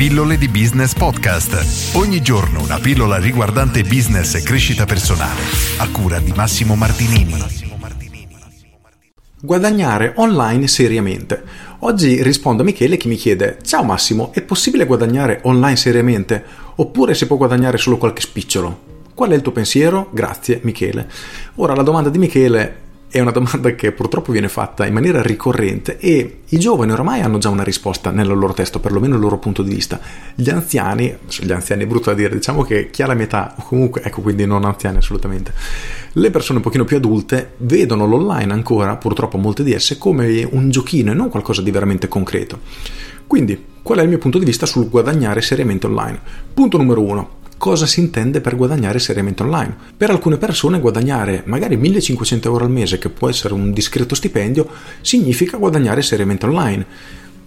Pillole di Business Podcast. Ogni giorno una pillola riguardante business e crescita personale. A cura di Massimo Martinini. Guadagnare online seriamente. Oggi rispondo a Michele che mi chiede: Ciao Massimo, è possibile guadagnare online seriamente? Oppure si può guadagnare solo qualche spicciolo? Qual è il tuo pensiero? Grazie Michele. Ora la domanda di Michele è una domanda che purtroppo viene fatta in maniera ricorrente e i giovani oramai hanno già una risposta nel loro testo, perlomeno il loro punto di vista. Gli anziani, gli anziani è brutto da dire, diciamo che chi ha la metà, o comunque, ecco quindi non anziani assolutamente, le persone un pochino più adulte vedono l'online ancora, purtroppo molte di esse, come un giochino e non qualcosa di veramente concreto. Quindi, qual è il mio punto di vista sul guadagnare seriamente online? Punto numero uno cosa si intende per guadagnare seriamente online. Per alcune persone guadagnare magari 1500 euro al mese, che può essere un discreto stipendio, significa guadagnare seriamente online.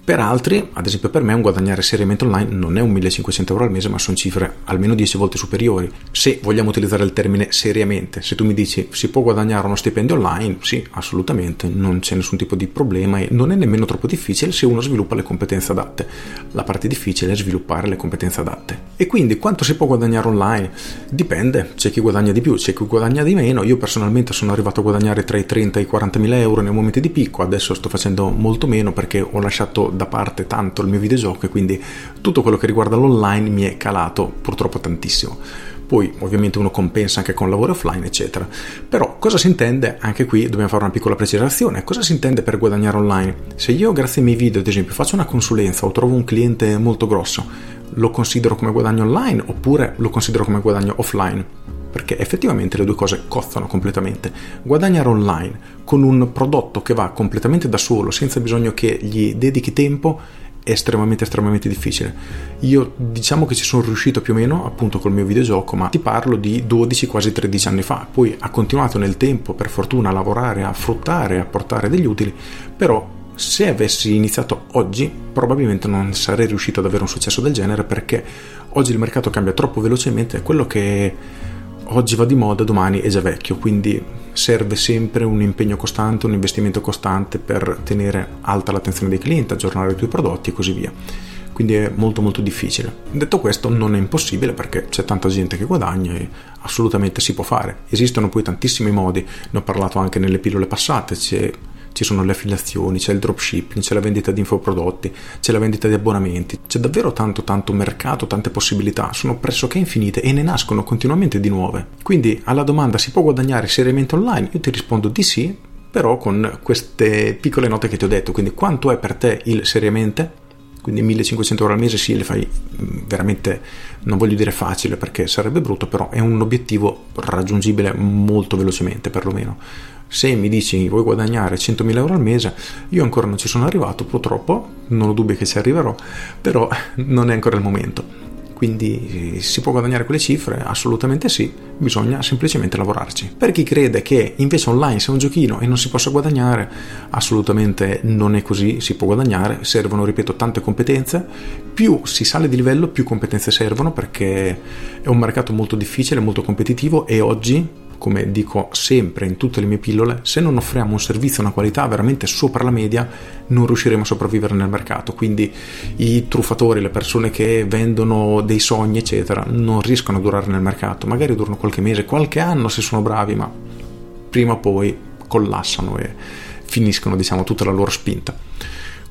Per altri, ad esempio per me, un guadagnare seriamente online non è un 1500 euro al mese, ma sono cifre almeno 10 volte superiori. Se vogliamo utilizzare il termine seriamente, se tu mi dici si può guadagnare uno stipendio online, sì, assolutamente, non c'è nessun tipo di problema e non è nemmeno troppo difficile se uno sviluppa le competenze adatte. La parte difficile è sviluppare le competenze adatte. E quindi quanto si può guadagnare online? Dipende, c'è chi guadagna di più, c'è chi guadagna di meno. Io personalmente sono arrivato a guadagnare tra i 30 e i 40 mila euro nei momenti di picco, adesso sto facendo molto meno perché ho lasciato da parte tanto il mio videogioco e quindi tutto quello che riguarda l'online mi è calato purtroppo tantissimo. Poi ovviamente uno compensa anche con lavoro offline, eccetera. Però cosa si intende? Anche qui dobbiamo fare una piccola precisazione. Cosa si intende per guadagnare online? Se io grazie ai miei video, ad esempio, faccio una consulenza o trovo un cliente molto grosso, lo considero come guadagno online oppure lo considero come guadagno offline? Perché effettivamente le due cose cozzano completamente. Guadagnare online con un prodotto che va completamente da solo, senza bisogno che gli dedichi tempo, è estremamente estremamente difficile. Io diciamo che ci sono riuscito più o meno appunto col mio videogioco, ma ti parlo di 12 quasi 13 anni fa. Poi ha continuato nel tempo per fortuna a lavorare, a fruttare, a portare degli utili, però se avessi iniziato oggi probabilmente non sarei riuscito ad avere un successo del genere perché oggi il mercato cambia troppo velocemente, quello che oggi va di moda, domani è già vecchio, quindi serve sempre un impegno costante, un investimento costante per tenere alta l'attenzione dei clienti, aggiornare i tuoi prodotti e così via. Quindi è molto molto difficile. Detto questo non è impossibile perché c'è tanta gente che guadagna e assolutamente si può fare. Esistono poi tantissimi modi, ne ho parlato anche nelle pillole passate, c'è ci sono le affiliazioni, c'è il dropshipping, c'è la vendita di infoprodotti, c'è la vendita di abbonamenti, c'è davvero tanto tanto mercato, tante possibilità, sono pressoché infinite e ne nascono continuamente di nuove. Quindi alla domanda si può guadagnare seriamente online? Io ti rispondo di sì, però con queste piccole note che ti ho detto, quindi quanto è per te il seriamente? Quindi 1500 euro al mese sì, le fai mm, veramente, non voglio dire facile perché sarebbe brutto, però è un obiettivo raggiungibile molto velocemente perlomeno se mi dici vuoi guadagnare 100.000 euro al mese, io ancora non ci sono arrivato, purtroppo, non ho dubbi che ci arriverò, però non è ancora il momento. Quindi si può guadagnare quelle cifre? Assolutamente sì, bisogna semplicemente lavorarci. Per chi crede che invece online sia un giochino e non si possa guadagnare, assolutamente non è così, si può guadagnare, servono, ripeto, tante competenze, più si sale di livello più competenze servono perché è un mercato molto difficile, molto competitivo e oggi come dico sempre in tutte le mie pillole, se non offriamo un servizio e una qualità veramente sopra la media, non riusciremo a sopravvivere nel mercato. Quindi i truffatori, le persone che vendono dei sogni, eccetera, non riescono a durare nel mercato. Magari durano qualche mese, qualche anno se sono bravi, ma prima o poi collassano e finiscono, diciamo, tutta la loro spinta.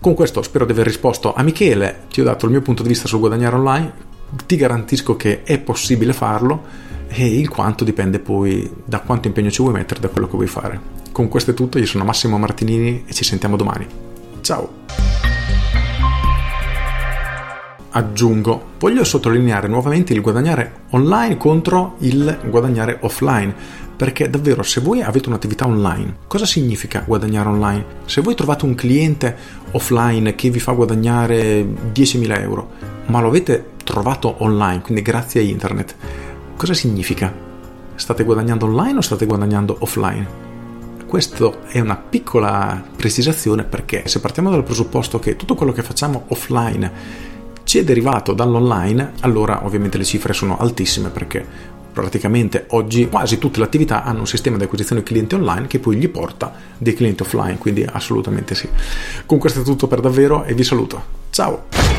Con questo spero di aver risposto a Michele, ti ho dato il mio punto di vista sul guadagnare online, ti garantisco che è possibile farlo e il quanto dipende poi da quanto impegno ci vuoi mettere, da quello che vuoi fare. Con questo è tutto, io sono Massimo Martinini e ci sentiamo domani. Ciao! Aggiungo, voglio sottolineare nuovamente il guadagnare online contro il guadagnare offline, perché davvero se voi avete un'attività online, cosa significa guadagnare online? Se voi trovate un cliente offline che vi fa guadagnare 10.000 euro, ma lo avete trovato online, quindi grazie a internet, Cosa significa? State guadagnando online o state guadagnando offline? Questa è una piccola precisazione perché se partiamo dal presupposto che tutto quello che facciamo offline ci è derivato dall'online, allora ovviamente le cifre sono altissime perché praticamente oggi quasi tutte le attività hanno un sistema di acquisizione clienti online che poi gli porta dei clienti offline, quindi assolutamente sì. Con questo è tutto per davvero e vi saluto. Ciao!